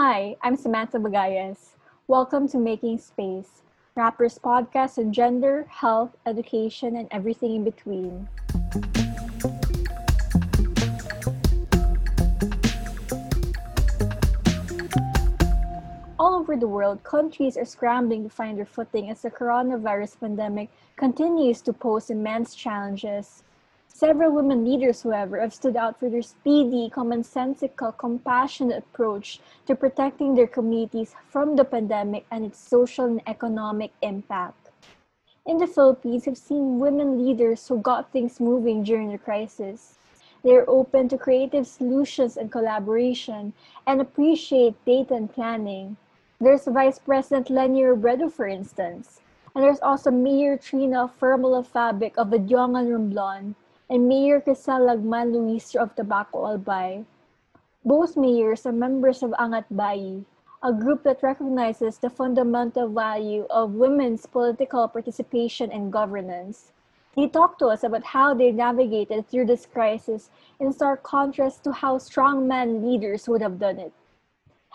Hi, I'm Samantha Bagayas. Welcome to Making Space, Rappler's podcast on gender, health, education, and everything in between. All over the world, countries are scrambling to find their footing as the coronavirus pandemic continues to pose immense challenges. Several women leaders, however, have stood out for their speedy, commonsensical, compassionate approach to protecting their communities from the pandemic and its social and economic impact. In the Philippines, we've seen women leaders who got things moving during the crisis. They are open to creative solutions and collaboration and appreciate data and planning. There's Vice President Leni Robredo, for instance. And there's also Mayor Trina Firmalo Fabic of Odiongan Romblon and Mayor Krisel Lagman Luis of Tabaco Albay. Both mayors are members of Angat Bayi, a group that recognizes the fundamental value of women's political participation and governance. They talked to us about how they navigated through this crisis in stark contrast to how strong men leaders would have done it.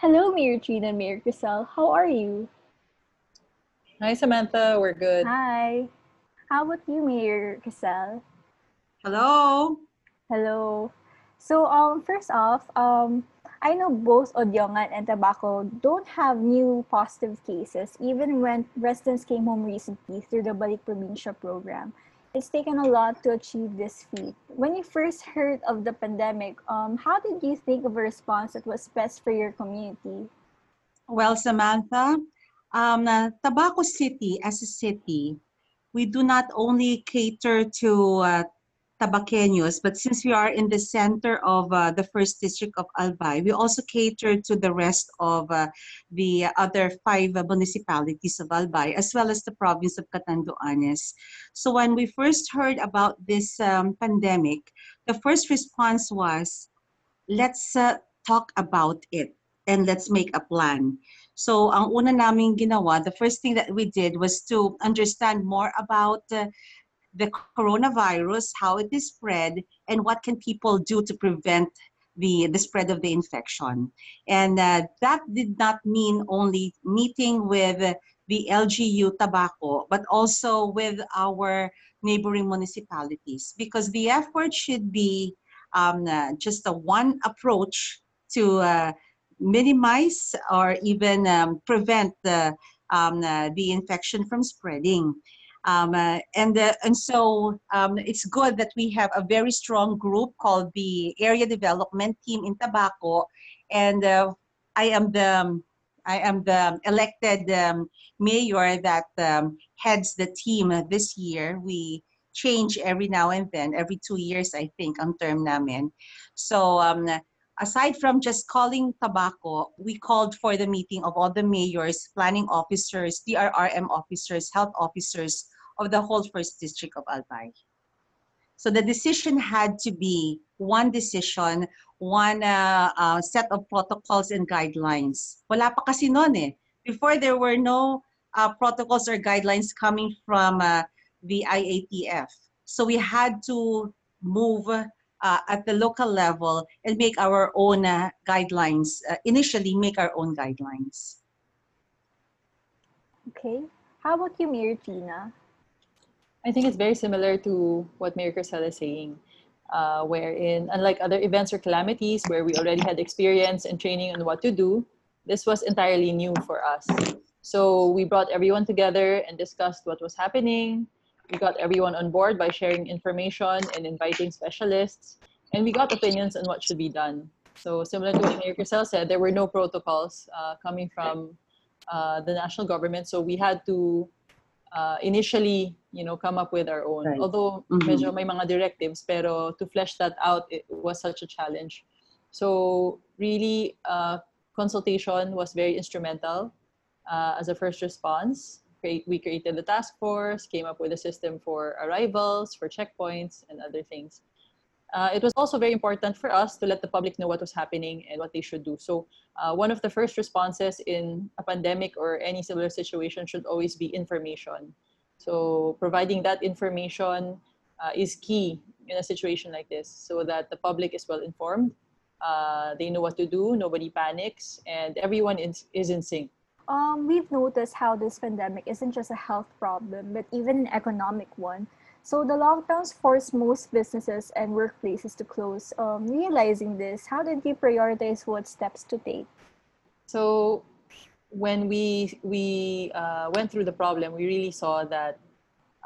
Hello, Mayor Trina and Mayor Krisel. How are you? Hi, Samantha. We're good. Hi. How about you, Mayor Krisel? Hello. Hello. So um first off, um I know both Odiongan and Tabaco don't have new positive cases even when residents came home recently through the Balik Provincia program. It's taken a lot to achieve this feat. When you first heard of the pandemic, um, how did you think of a response that was best for your community? Well, Samantha, um, uh, Tabaco City as a city, we do not only cater to uh, Tabaqueños, but since we are in the center of uh, the first district of Albay, we also cater to the rest of uh, the other five municipalities of Albay, as well as the province of Catanduanes. So when we first heard about this um, pandemic, the first response was, let's uh, talk about it and let's make a plan. So ang una namin ginawa, the first thing that we did was to understand more about uh, the coronavirus, how it is spread, and what can people do to prevent the, the spread of the infection. And uh, that did not mean only meeting with the LGU Tabaco, but also with our neighboring municipalities, because the effort should be um, uh, just a one approach to uh, minimize or even um, prevent the, um, uh, the infection from spreading. Um, uh, and uh, and so um, it's good that we have a very strong group called the Area Development Team in Tabaco, and uh, I am the I am the elected um, mayor that um, heads the team this year. We change every now and then, every two years, I think, on term namin. So um, aside from just calling Tabaco, we called for the meeting of all the mayors, planning officers, DRRM officers, health officers of the whole first district of Albay. So the decision had to be one decision, one uh, uh, set of protocols and guidelines. Wala pa kasi noon eh. Before there were no uh, protocols or guidelines coming from uh, the IATF. So we had to move uh, at the local level and make our own uh, guidelines, initially make our own guidelines. Okay. How about you, Mayor Tina? I think it's very similar to what Mayor Krisel is saying, uh, wherein, unlike other events or calamities where we already had experience and training on what to do, this was entirely new for us. So we brought everyone together and discussed what was happening. We got everyone on board by sharing information and inviting specialists, and we got opinions on what should be done. So similar to what Mayor Krisel said, there were no protocols uh, coming from uh, the national government, so we had to uh, initially, you know, come up with our own. Right. Although Mhm. medyo may mga directives, pero to flesh that out, it was such a challenge. So really, uh, consultation was very instrumental uh, as a first response. We created the task force, came up with a system for arrivals, for checkpoints, and other things. Uh, it was also very important for us to let the public know what was happening and what they should do. So uh, one of the first responses in a pandemic or any similar situation should always be information. So providing that information uh, is key in a situation like this so that the public is well informed Uh, they know what to do. Nobody panics, and everyone is, is in sync. Um, we've noticed how this pandemic isn't just a health problem, but even an economic one. So the lockdowns forced most businesses and workplaces to close. Um, realizing this, how did you prioritize what steps to take? So when we we uh, went through the problem, we really saw that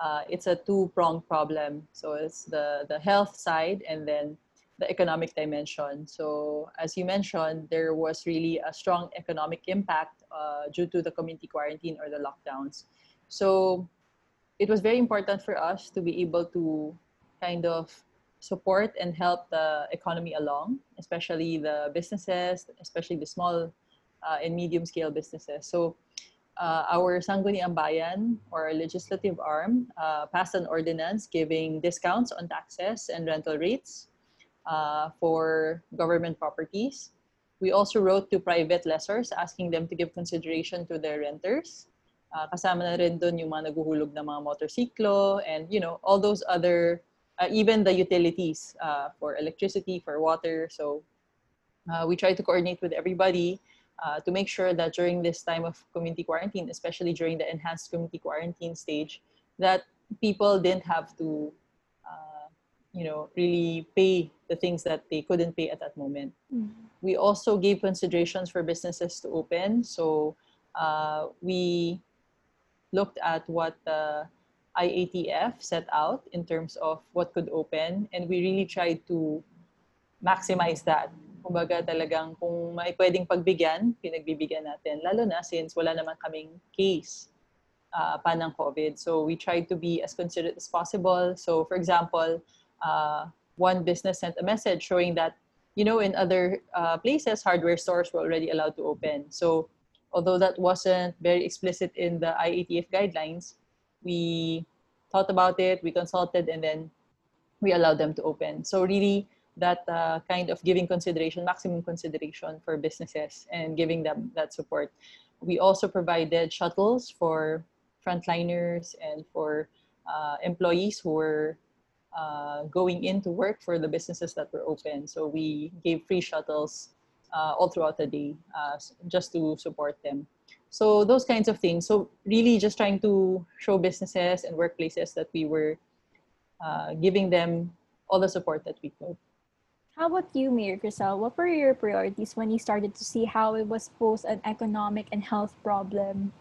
uh, it's a two-pronged problem. So it's the the health side and then the economic dimension. So as you mentioned, there was really a strong economic impact uh, due to the community quarantine or the lockdowns. So it was very important for us to be able to kind of support and help the economy along, especially the businesses, especially the small uh, medium scale businesses. So uh, our Sangguniang Bayan or legislative arm uh, passed an ordinance giving discounts on taxes and rental rates uh, for government properties. We also wrote to private lessors asking them to give consideration to their renters. Uh, kasama na rin doon yung mga naguhulog na mga motorsiklo and you know all those other uh, even the utilities uh, for electricity for water so uh, we try to coordinate with everybody uh, to make sure that during this time of community quarantine, especially during the enhanced community quarantine stage, that people didn't have to, uh, you know, really pay the things that they couldn't pay at that moment. Mm. We also gave considerations for businesses to open. So uh, we looked at what the IATF set out in terms of what could open, and we really tried to maximize that Kumbaga talagang kung may pwedeng pagbigyan, pinagbibigyan natin. Lalo na since wala naman kaming case uh, pa ng COVID. So we tried to be as considerate as possible. So for example, uh, one business sent a message showing that, you know, in other uh, places, hardware stores were already allowed to open. So although that wasn't very explicit in the IATF guidelines, we thought about it, we consulted, and then we allowed them to open. So really, that uh, kind of giving consideration, maximum consideration for businesses and giving them that support. We also provided shuttles for frontliners and for uh, employees who were uh, going into work for the businesses that were open. So we gave free shuttles uh, all throughout the day uh, just to support them. So those kinds of things. So really just trying to show businesses and workplaces that we were uh, giving them all the support that we could. How about you, Mayor Krisel? What were your priorities when you started to see how it was both an economic and health problem?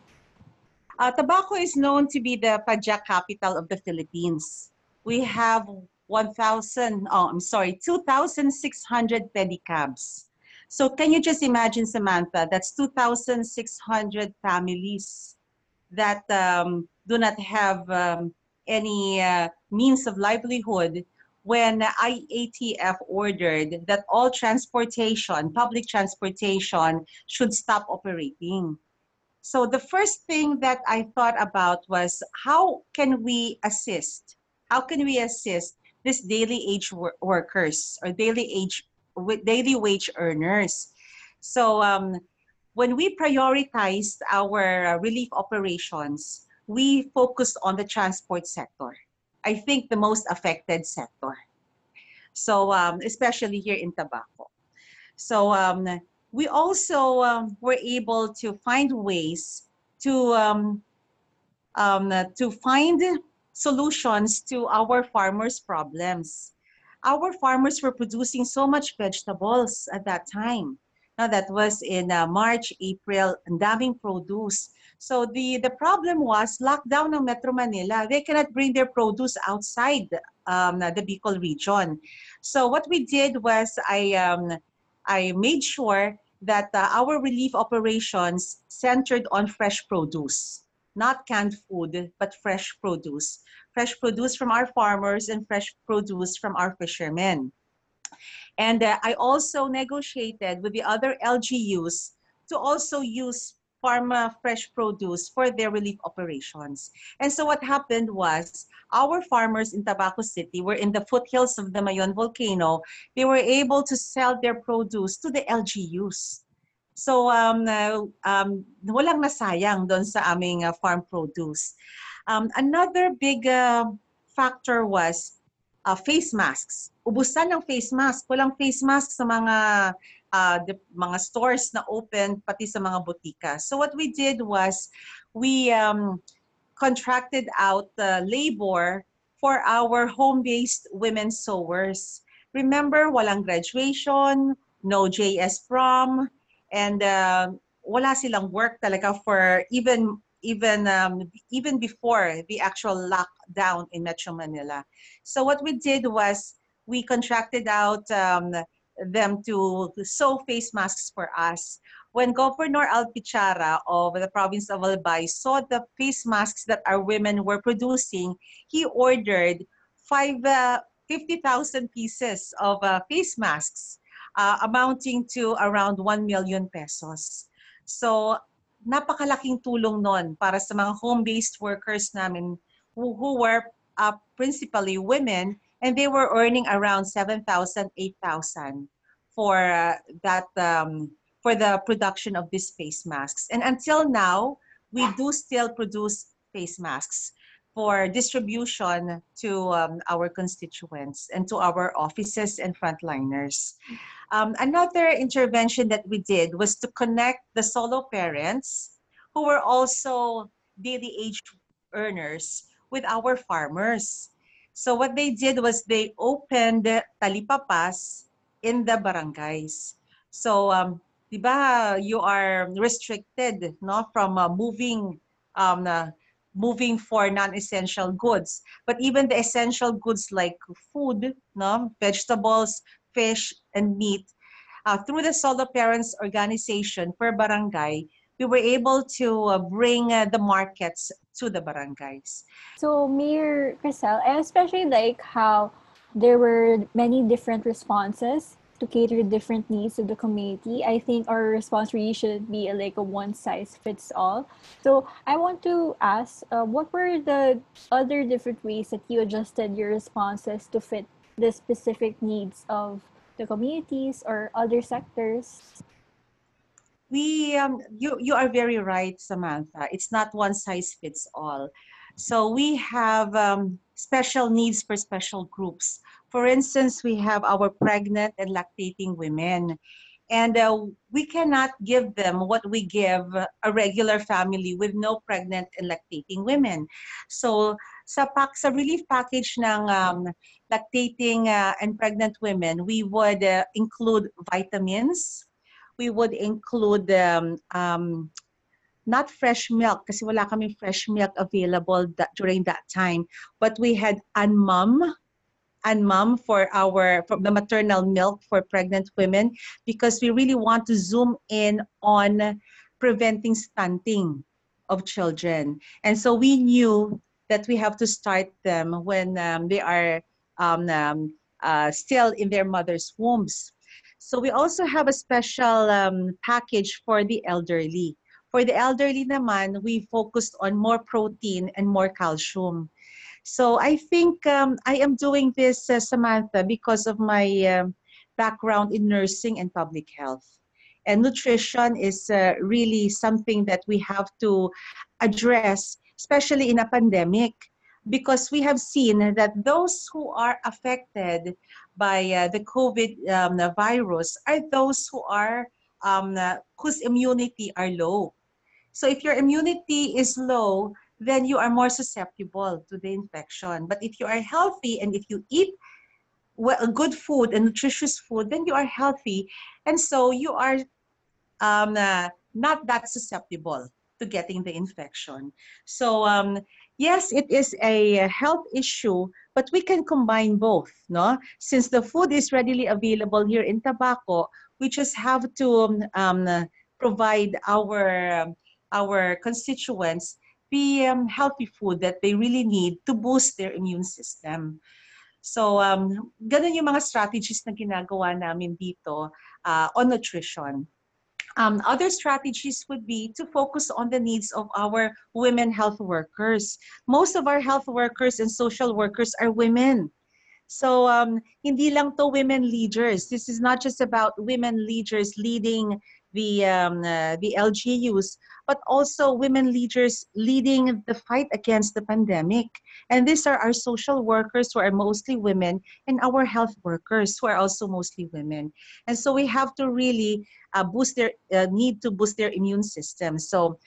Uh, Tabaco is known to be the padyak capital of the Philippines. We have 1,000, oh, I'm sorry, 2,600 pedicabs. So can you just imagine, Samantha, that's 2,600 families that um, do not have um, any uh, means of livelihood when IATF ordered that all transportation, public transportation, should stop operating. So the first thing that I thought about was how can we assist? How can we assist these daily age wor workers or daily age daily wage earners? So um, when we prioritized our relief operations, we focused on the transport sector. I think, the most affected sector. So, um, especially here in Tabaco. So, um, we also um, were able to find ways to um, um, to find solutions to our farmers' problems. Our farmers were producing so much vegetables at that time. Now that was in uh, March, April, and daming produce. So the, the problem was lockdown ng Metro Manila. They cannot bring their produce outside um, the Bicol region. So what we did was I, um, I made sure that uh, our relief operations centered on fresh produce, not canned food, but fresh produce. Fresh produce from our farmers and fresh produce from our fishermen. And uh, I also negotiated with the other LGUs to also use pharma fresh produce for their relief operations. And so what happened was our farmers in Tabaco City were in the foothills of the Mayon volcano. They were able to sell their produce to the LGUs. So um, uh, um, walang nasayang doon sa aming uh, farm produce. Um, another big uh, factor was uh, face masks. Ubusan ng face mask. Walang face mask sa mga uh, the, mga stores na open, pati sa mga butika. So what we did was we um, contracted out uh, labor for our home-based women sewers. Remember, walang graduation, no JS prom, and uh, wala silang work talaga for even even um, even before the actual lockdown in Metro Manila. So what we did was we contracted out um, them to sew face masks for us. When Governor Al Bichara of the province of Albay saw the face masks that our women were producing, he ordered five, uh, 50,000 pieces of uh, face masks uh, amounting to around 1 million pesos. So, napakalaking tulong nun para sa mga home-based workers namin who, who were uh, principally women and they were earning around 7,000, 8,000 for uh, that um, for the production of these face masks. And until now, we do still produce face masks for distribution to um, our constituents and to our offices and frontliners. Um, another intervention that we did was to connect the solo parents who were also daily age earners with our farmers. So what they did was they opened talipapas in the barangays. So, um, you are restricted no, from uh, moving um, uh, moving for non-essential goods. But even the essential goods like food, no, vegetables, fish, and meat, uh, through the Solo Parents Organization per barangay, we were able to uh, bring uh, the markets to the barangays. So, Mayor Krisel, I especially like how there were many different responses to cater different needs of the community. I think our response really should be like a one size fits all. So I want to ask, uh, what were the other different ways that you adjusted your responses to fit the specific needs of the communities or other sectors? We, um, you, you are very right, Samantha. It's not one size fits all. So we have um, special needs for special groups. For instance, we have our pregnant and lactating women. And uh, we cannot give them what we give a regular family with no pregnant and lactating women. So sa, pack, sa relief package ng um, lactating uh, and pregnant women, we would uh, include vitamins. We would include um, um, not fresh milk kasi wala kaming fresh milk available that, during that time. But we had Anmum, mom for our from the maternal milk for pregnant women because we really want to zoom in on preventing stunting of children and so we knew that we have to start them when um, they are um, um, uh, still in their mother's wombs so we also have a special um, package for the elderly for the elderly naman we focused on more protein and more calcium so I think um, I am doing this, uh, Samantha, because of my um, background in nursing and public health. And nutrition is uh, really something that we have to address, especially in a pandemic, because we have seen that those who are affected by uh, the COVID um, virus are those who are um, uh, whose immunity are low. So if your immunity is low, then you are more susceptible to the infection. But if you are healthy and if you eat well, good food and nutritious food, then you are healthy. And so you are um, uh, not that susceptible to getting the infection. So um, yes, it is a health issue, but we can combine both, no? Since the food is readily available here in Tabaco, we just have to um, um provide our our constituents the um, healthy food that they really need to boost their immune system. So, um, ganun yung mga strategies na ginagawa namin dito uh, on nutrition. Um, other strategies would be to focus on the needs of our women health workers. Most of our health workers and social workers are women. So um, hindi lang to women leaders. This is not just about women leaders leading the um, uh, the LGUs, but also women leaders leading the fight against the pandemic. And these are our social workers who are mostly women, and our health workers who are also mostly women. And so we have to really uh, boost their uh, need to boost their immune system. So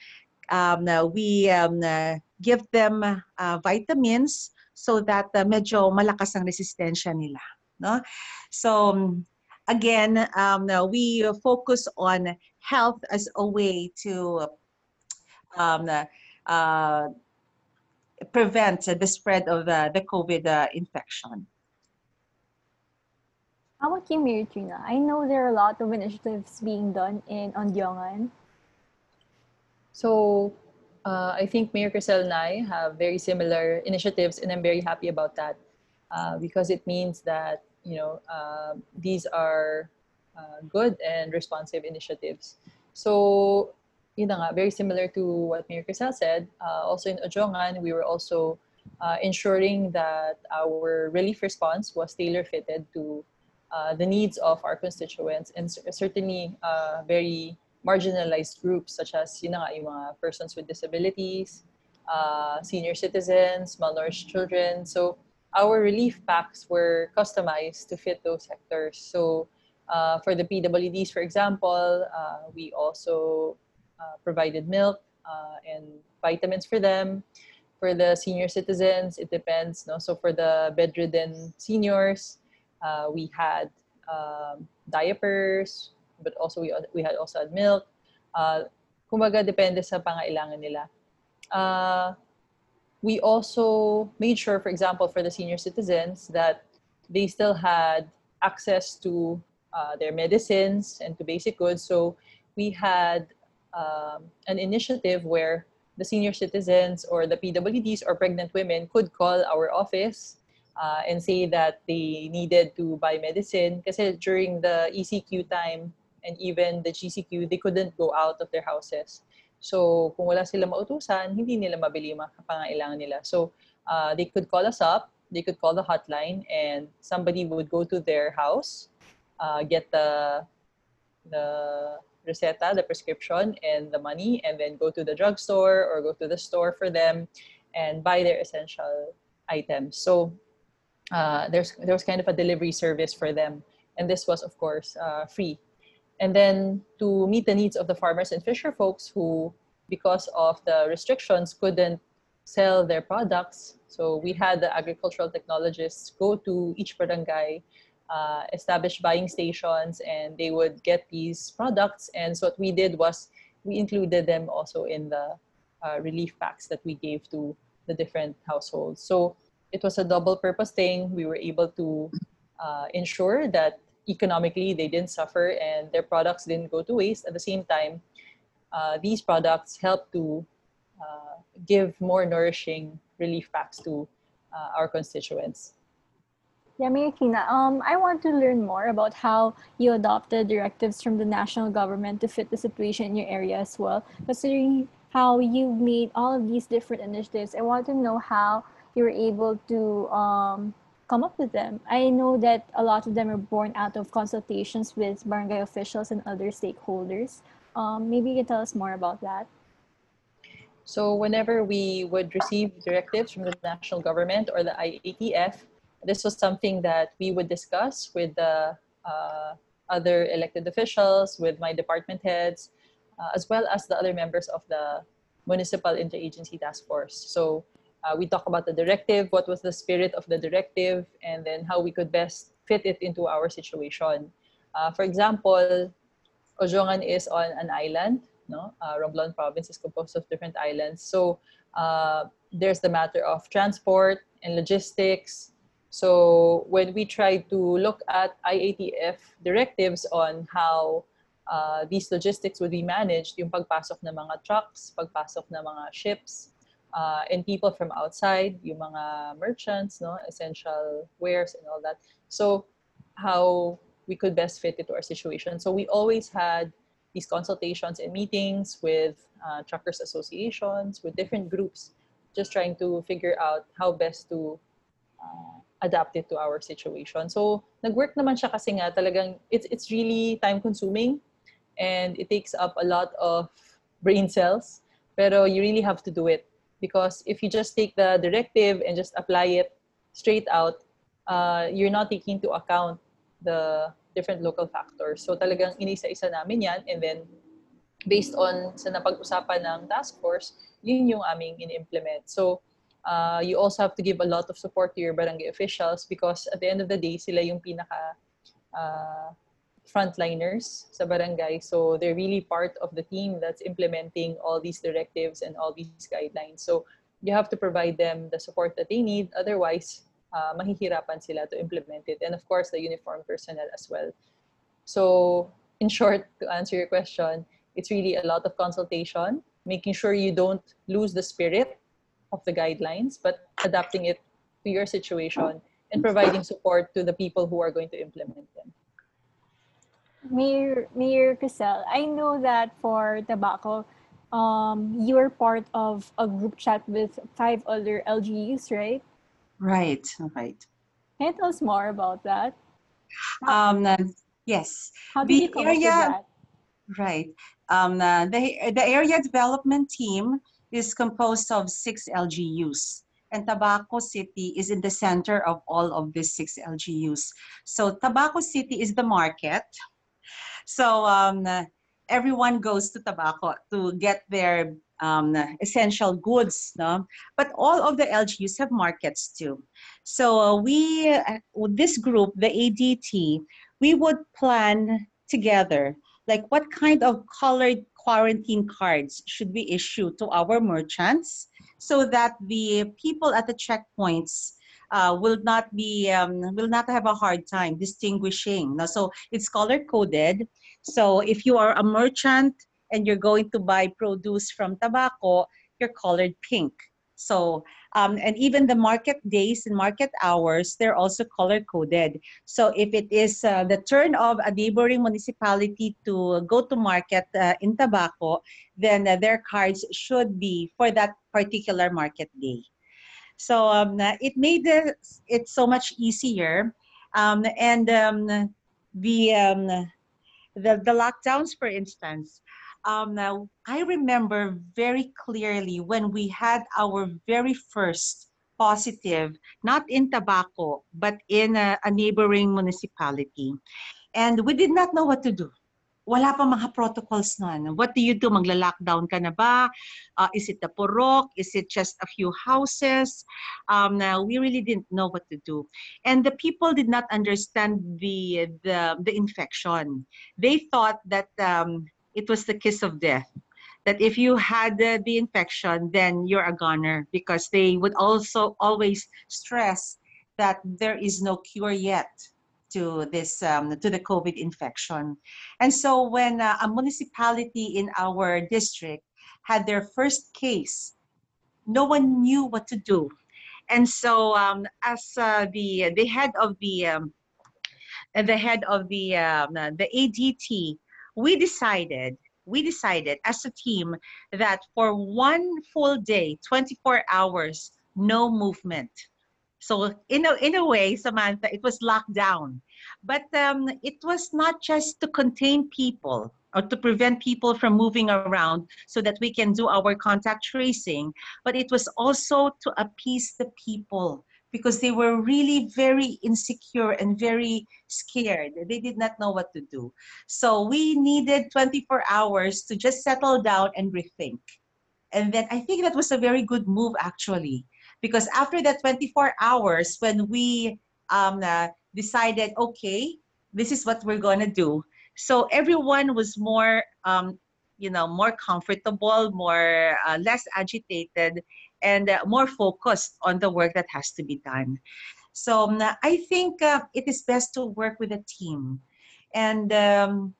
um, uh, we um, uh, give them uh, vitamins so that uh, medyo malakas ang resistensya nila. No? So um, again, um, we focus on health as a way to um, uh, prevent the spread of uh, the COVID uh, infection. How about you, Mayor Trina? I know there are a lot of initiatives being done in Odiongan. So uh, I think Mayor Krisel and I have very similar initiatives, and I'm very happy about that uh, because it means that you know uh, these are uh, good and responsive initiatives. So yun nga, very similar to what Mayor Krisel said. Uh, also in Odiongan, we were also uh, ensuring that our relief response was tailor-fitted to uh, the needs of our constituents and certainly uh, very marginalized groups such as yun nga, yung mga persons with disabilities, senior citizens, malnourished children. So our relief packs were customized to fit those sectors. So uh, for the PWDs, for example, uh, we also uh, provided milk uh, and vitamins for them. For the senior citizens, it depends. No? So for the bedridden seniors, uh, we had um, diapers, but also we, we had also had milk. Uh, kumbaga, depende sa pangailangan nila. We also made sure, for example, for the senior citizens, that they still had access to uh, their medicines and to basic goods. So we had um, an initiative where the senior citizens or the PWDs or pregnant women could call our office uh, and say that they needed to buy medicine because during the ECQ time and even the GCQ, they couldn't go out of their houses. So kung wala sila mautusan, hindi nila mabili yung pangailangan nila. So uh, they could call us up, they could call the hotline, and somebody would go to their house, uh, get the the receta, the prescription, and the money, and then go to the drugstore or go to the store for them and buy their essential items. So uh, there's there was kind of a delivery service for them, and this was of course uh, free. And then to meet the needs of the farmers and fisher folks who, because of the restrictions, couldn't sell their products. So we had the agricultural technologists go to each barangay uh, established buying stations and they would get these products. And so what we did was we included them also in the uh, relief packs that we gave to the different households. So it was a double purpose thing. We were able to uh, ensure that economically they didn't suffer and their products didn't go to waste. At the same time, uh, these products help to uh, give more nourishing relief packs to uh, our constituents. Yeah, Mayor Trina, um, I want to learn more about how you adopted directives from the national government to fit the situation in your area as well. Considering how you made all of these different initiatives, I want to know how you were able to um, come up with them. I know that a lot of them are born out of consultations with barangay officials and other stakeholders. Um, maybe you can tell us more about that. So whenever we would receive directives from the national government or the IATF, this was something that we would discuss with the uh, other elected officials, with my department heads, uh, as well as the other members of the municipal interagency task force. So uh, we talk about the directive, what was the spirit of the directive, and then how we could best fit it into our situation. Uh, for example, Odiongan is on an island. No, uh, Romblon province is composed of different islands. So uh, there's the matter of transport and logistics, so when we try to look at IATF directives on how uh, these logistics would be managed, yung pagpasok ng mga trucks, pagpasok ng mga ships, uh, and people from outside, yung mga merchants, no, essential wares and all that. So how we could best fit it to our situation. So we always had these consultations and meetings with uh, truckers associations, with different groups, just trying to figure out how best to uh, adapt it to our situation. So, nag-work naman siya kasi nga talagang it's, it's really time consuming and it takes up a lot of brain cells. Pero you really have to do it because if you just take the directive and just apply it straight out, uh, you're not taking into account the different local factors. So talagang inisa-isa namin yan and then based on sa napag-usapan ng task force, yun yung aming in-implement. So uh, you also have to give a lot of support to your barangay officials because at the end of the day, sila yung pinaka uh, frontliners sa barangay. So they're really part of the team that's implementing all these directives and all these guidelines. So you have to provide them the support that they need. Otherwise, uh, mahihirapan sila to implement it. And of course, the uniform personnel as well. So in short, to answer your question, it's really a lot of consultation, making sure you don't lose the spirit of the guidelines, but adapting it to your situation and providing support to the people who are going to implement. Mayor, Mayor Krisel, I know that for Tabaco, um, you are part of a group chat with five other LGUs, right? Right, right. Can you tell us more about that? Um, uh, yes, How did The you come area- that? right. Um, uh, the, the area development team is composed of six LGUs. And Tabaco City is in the center of all of these six LGUs. So Tabaco City is the market. So um, everyone goes to Tabaco to get their um, essential goods. No? But all of the LGUs have markets too. So uh, we, uh, with this group, the ADT, we would plan together like what kind of colored quarantine cards should we issue to our merchants so that the people at the checkpoints uh, will not be um, will not have a hard time distinguishing. No? So it's color coded. So if you are a merchant and you're going to buy produce from Tabaco, you're colored pink. So um, and even the market days and market hours, they're also color coded. So if it is uh, the turn of a neighboring municipality to go to market uh, in Tabaco, then uh, their cards should be for that particular market day. So um, it made it, it so much easier. Um, and um, the, um, the, the lockdowns, for instance, um, now, I remember very clearly when we had our very first positive, not in Tabaco, but in a, a neighboring municipality. And we did not know what to do. Wala pa mga protocols nun. What do you do? Magla-lockdown ka na ba? Uh, is it the purok? Is it just a few houses? Um, now, we really didn't know what to do. And the people did not understand the, the, the infection. They thought that um, it was the kiss of death. That if you had the, the infection, then you're a goner because they would also always stress that there is no cure yet to this um, to the COVID infection. And so when uh, a municipality in our district had their first case, no one knew what to do. And so um, as uh, the the head of the um, the head of the um, the ADT we decided we decided as a team that for one full day 24 hours no movement so in a, in a way samantha it was locked down but um, it was not just to contain people or to prevent people from moving around so that we can do our contact tracing but it was also to appease the people because they were really very insecure and very scared. They did not know what to do. So we needed 24 hours to just settle down and rethink. And then I think that was a very good move actually, because after that 24 hours, when we um, uh, decided, okay, this is what we're to do. So everyone was more, um, you know, more comfortable, more uh, less agitated, and uh, more focused on the work that has to be done. So um, I think uh, it is best to work with a team and um,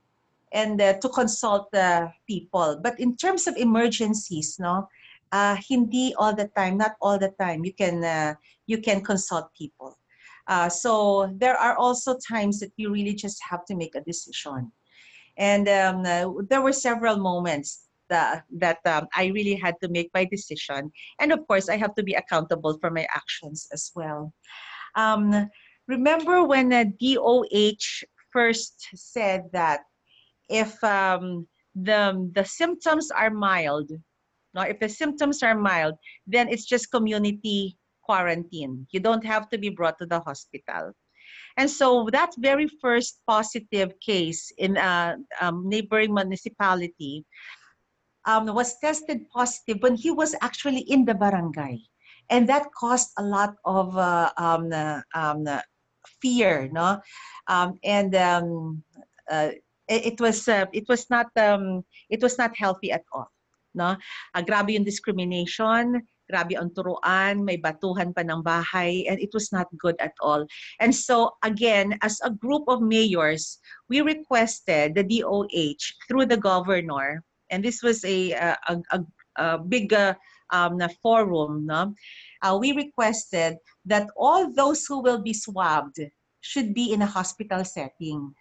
and uh, to consult the people. But in terms of emergencies, no, uh, hindi all the time, not all the time. You can uh, you can consult people. Uh, so there are also times that you really just have to make a decision. And um, there were several moments that, that um, I really had to make my decision. And of course, I have to be accountable for my actions as well. Um, remember when uh, DOH first said that if um, the the symptoms are mild, no, if the symptoms are mild, then it's just community quarantine. You don't have to be brought to the hospital. And so that very first positive case in a um, neighboring municipality um, was tested positive when he was actually in the barangay. And that caused a lot of uh, um, uh, um, uh, fear, no? Um, and um, uh, it, was uh, it was not it was not healthy at all, no? Uh, grabe yung discrimination, grabe ang turuan, may batuhan pa ng bahay, and it was not good at all. And so, again, as a group of mayors, we requested the DOH through the governor, and this was a, a, a, a big uh, um, forum, no? Uh, we requested that all those who will be swabbed should be in a hospital setting.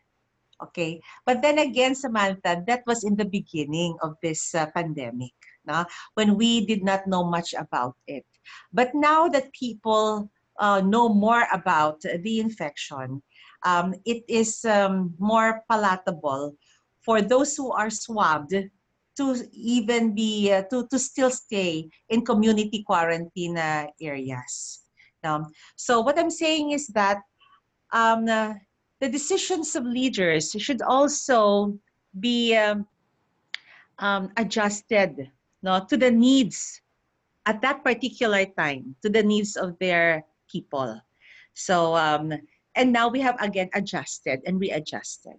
Okay, but then again, Samantha, that was in the beginning of this uh, pandemic na, when we did not know much about it. But now that people uh, know more about the infection, um, it is um, more palatable for those who are swabbed to even be, uh, to, to still stay in community quarantine uh, areas. Um, so what I'm saying is that um, uh, the decisions of leaders should also be um, um, adjusted no, to the needs at that particular time, to the needs of their people. So, um, and now we have again adjusted and readjusted.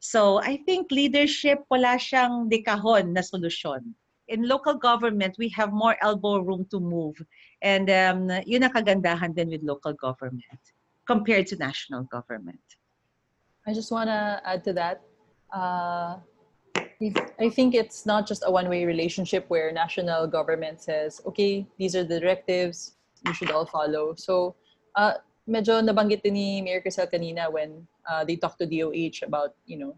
So I think leadership, wala siyang dekahon na solusyon. In local government, we have more elbow room to move. And um, yun ang kagandahan din with local government compared to national government. I just want to add to that. Uh, I think it's not just a one-way relationship where national government says, okay, these are the directives, you should all follow. So, uh, medyo nabanggit ni Mayor Krisel kanina when uh, they talked to DOH about, you know,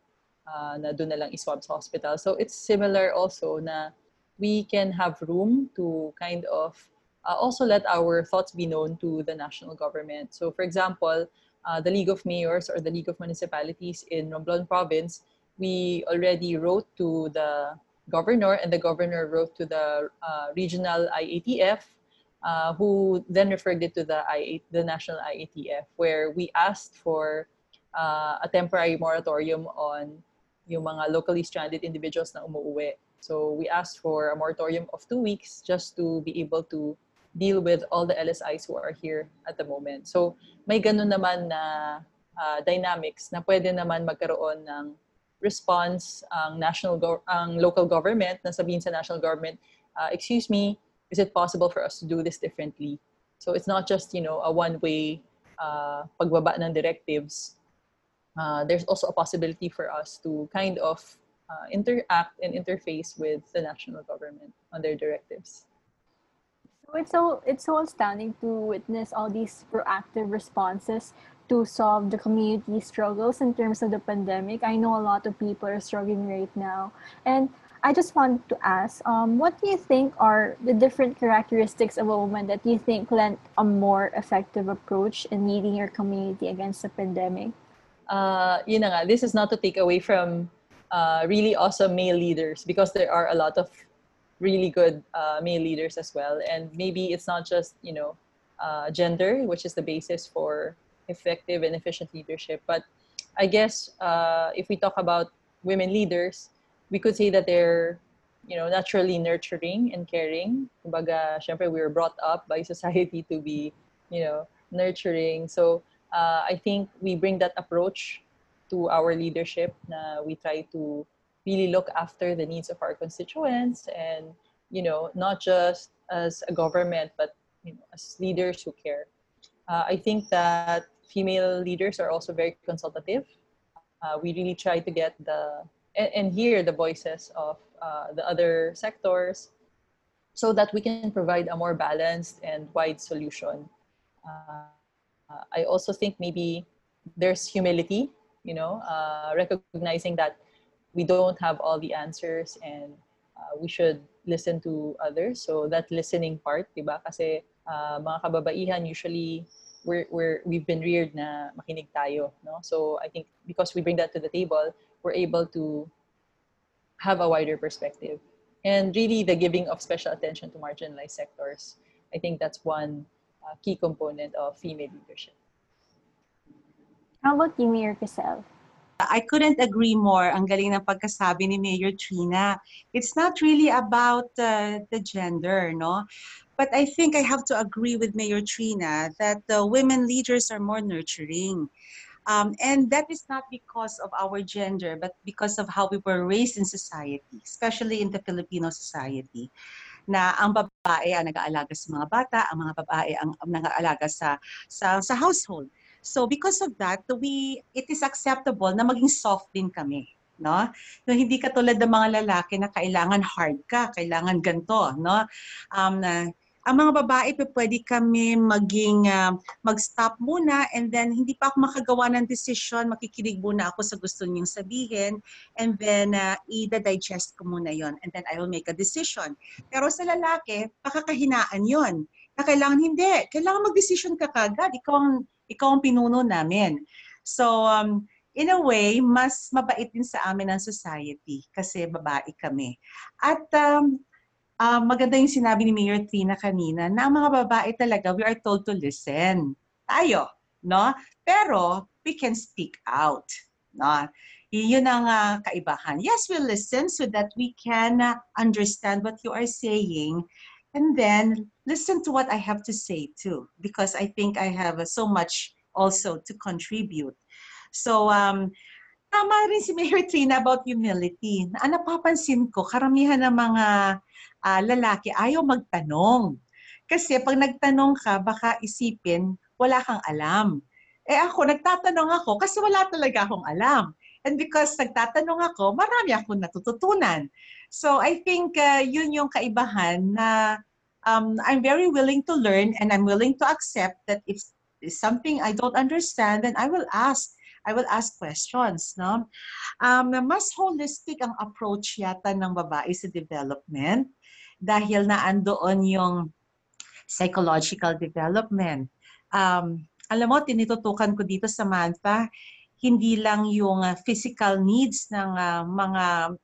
uh, na doon na lang iswab sa hospital. So, it's similar also na we can have room to kind of uh, also let our thoughts be known to the national government. So, for example, uh, the League of Mayors or the League of Municipalities in Romblon Province we already wrote to the governor, and the governor wrote to the uh, regional IATF, uh, who then referred it to the I the national IATF, where we asked for uh, a temporary moratorium on yung mga locally stranded individuals na umuwi. So we asked for a moratorium of two weeks just to be able to deal with all the LSIs who are here at the moment. So may ganun naman na uh, dynamics na pwede naman magkaroon ng response ang national go- ang local government na sabihin sa national government uh, excuse me is it possible for us to do this differently? So it's not just you know a one way uh, pagbaba ng directives. Uh, there's also a possibility for us to kind of uh, interact and interface with the national government on their directives it's so it's so astounding to witness all these proactive responses to solve the community struggles in terms of the pandemic. I know a lot of people are struggling right now. And I just want to ask, um, what do you think are the different characteristics of a woman that you think lent a more effective approach in leading your community against the pandemic? Uh, you know, this is not to take away from uh, really awesome male leaders because there are a lot of really good uh, male leaders as well. And maybe it's not just, you know, uh, gender, which is the basis for effective and efficient leadership. But I guess uh, if we talk about women leaders, we could say that they're you know naturally nurturing and caring. Kumbaga, syempre we were brought up by society to be you know nurturing. So uh, I think we bring that approach to our leadership. Na we try to really look after the needs of our constituents and you know not just as a government but you know as leaders who care. Uh, I think that female leaders are also very consultative. Uh, we really try to get the and, and hear the voices of uh, the other sectors so that we can provide a more balanced and wide solution. Uh, I also think maybe there's humility, you know, uh, recognizing that we don't have all the answers and uh, we should listen to others. So that listening part, diba? Kasi uh, mga kababaihan usually we're, we're we've been reared na makinig tayo no so i think because we bring that to the table we're able to have a wider perspective. And really, the giving of special attention to marginalized sectors. I think that's one uh, key component of female leadership. How about you, Mayor Krisel? I couldn't agree more. Ang galing ng pagkasabi ni Mayor Trina. It's not really about uh, the gender, no? But I think I have to agree with Mayor Trina that the women leaders are more nurturing. Um, and that is not because of our gender, but because of how we were raised in society, especially in the Filipino society. Na ang babae ang nag-aalaga sa mga bata, ang mga babae ang, ang nag-aalaga sa, sa, sa household. So because of that, we it is acceptable na maging soft din kami, no? Yung hindi katulad ng mga lalaki na kailangan hard ka, kailangan ganto, no? Um, na ang mga babae, pwede kami maging uh, mag-stop muna and then hindi pa ako makagawa ng decision, makikinig muna ako sa gusto niyong sabihin and then uh, i-digest ko muna yon and then I will make a decision. Pero sa lalaki, pakakahinaan yon na kailangan hindi. Kailangan mag-decision ka kagad. Ikaw ang, ikaw ang pinuno namin. So, um, in a way, mas mabait din sa amin ang society kasi babae kami. At um, uh, maganda yung sinabi ni Mayor Trina kanina na ang mga babae talaga, we are told to listen. Tayo, no? Pero we can speak out, no? Yun ang uh, kaibahan. Yes, we listen so that we can uh, understand what you are saying and then listen to what I have to say too because I think I have uh, so much also to contribute. So um, tama rin si Mayor Trina about humility. Na napapansin ko, karamihan ng mga uh, lalaki ayaw magtanong. Kasi pag nagtanong ka, baka isipin, wala kang alam. Eh ako, nagtatanong ako kasi wala talaga akong alam. And because nagtatanong ako, marami akong natututunan. So I think uh, yun yung kaibahan na um, I'm very willing to learn and I'm willing to accept that if something I don't understand, then I will ask. I will ask questions. No? Um, mas holistic ang approach yata ng babae sa development dahil na andoon yung psychological development. Um, alam mo, tinitutukan ko dito sa Mantha, hindi lang yung uh, physical needs ng uh, mga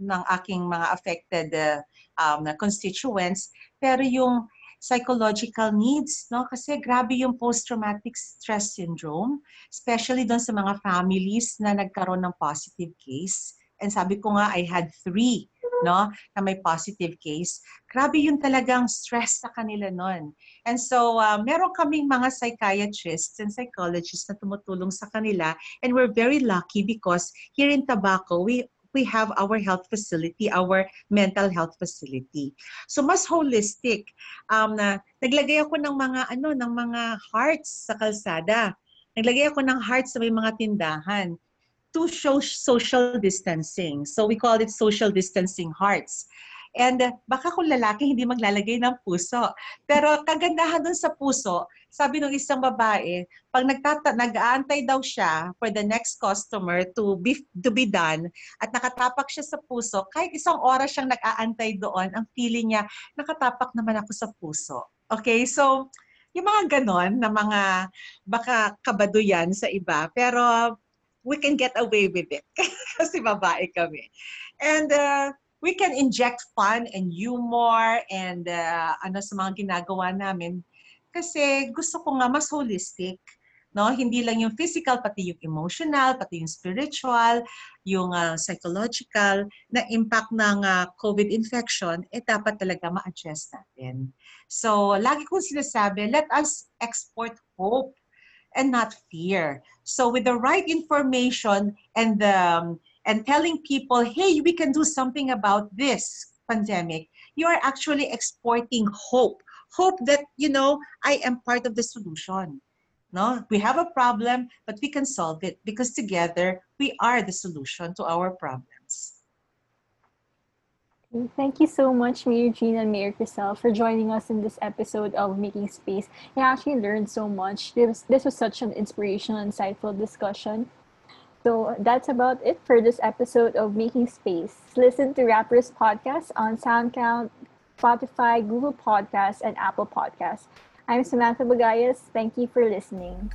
ng aking mga affected uh, um, constituents, pero yung psychological needs, no? Kasi grabe yung post-traumatic stress syndrome, especially doon sa mga families na nagkaroon ng positive case. And sabi ko nga, I had three no, na may positive case, grabe yung talagang stress sa kanila nun. And so, uh, meron kaming mga psychiatrists and psychologists na tumutulong sa kanila and we're very lucky because here in Tabaco, we we have our health facility, our mental health facility. So mas holistic. Um, na, naglagay ako ng mga ano, ng mga hearts sa kalsada. Naglagay ako ng hearts sa may mga tindahan to show social distancing. So we call it social distancing hearts. And baka kung lalaki hindi maglalagay ng puso. Pero kagandahan dun sa puso, sabi ng isang babae, pag nagtata nag-aantay daw siya for the next customer to be to be done at nakatapak siya sa puso, kahit isang oras siyang nag-aantay doon, ang feeling niya, nakatapak naman ako sa puso. Okay? So, yung mga ganon na mga baka kabado yan sa iba. Pero we can get away with it kasi babae kami. And uh, we can inject fun and humor and uh, ano sa mga ginagawa namin kasi gusto ko nga mas holistic. No, hindi lang yung physical pati yung emotional, pati yung spiritual, yung uh, psychological na impact ng uh, COVID infection eh dapat talaga ma-address natin. So, lagi kong sinasabi, let us export hope and not fear. So with the right information and the, um, and telling people, hey, we can do something about this pandemic, you are actually exporting hope. Hope that, you know, I am part of the solution. No, we have a problem, but we can solve it because together we are the solution to our problems. Thank you so much, Mayor Jean and Mayor Krisel, for joining us in this episode of Making Space. I actually learned so much. This was such an inspirational, insightful discussion. So that's about it for this episode of Making Space. Listen to Rappler's Podcast on SoundCloud, Spotify, Google Podcasts, and Apple Podcasts. I'm Samantha Bagayas. Thank you for listening.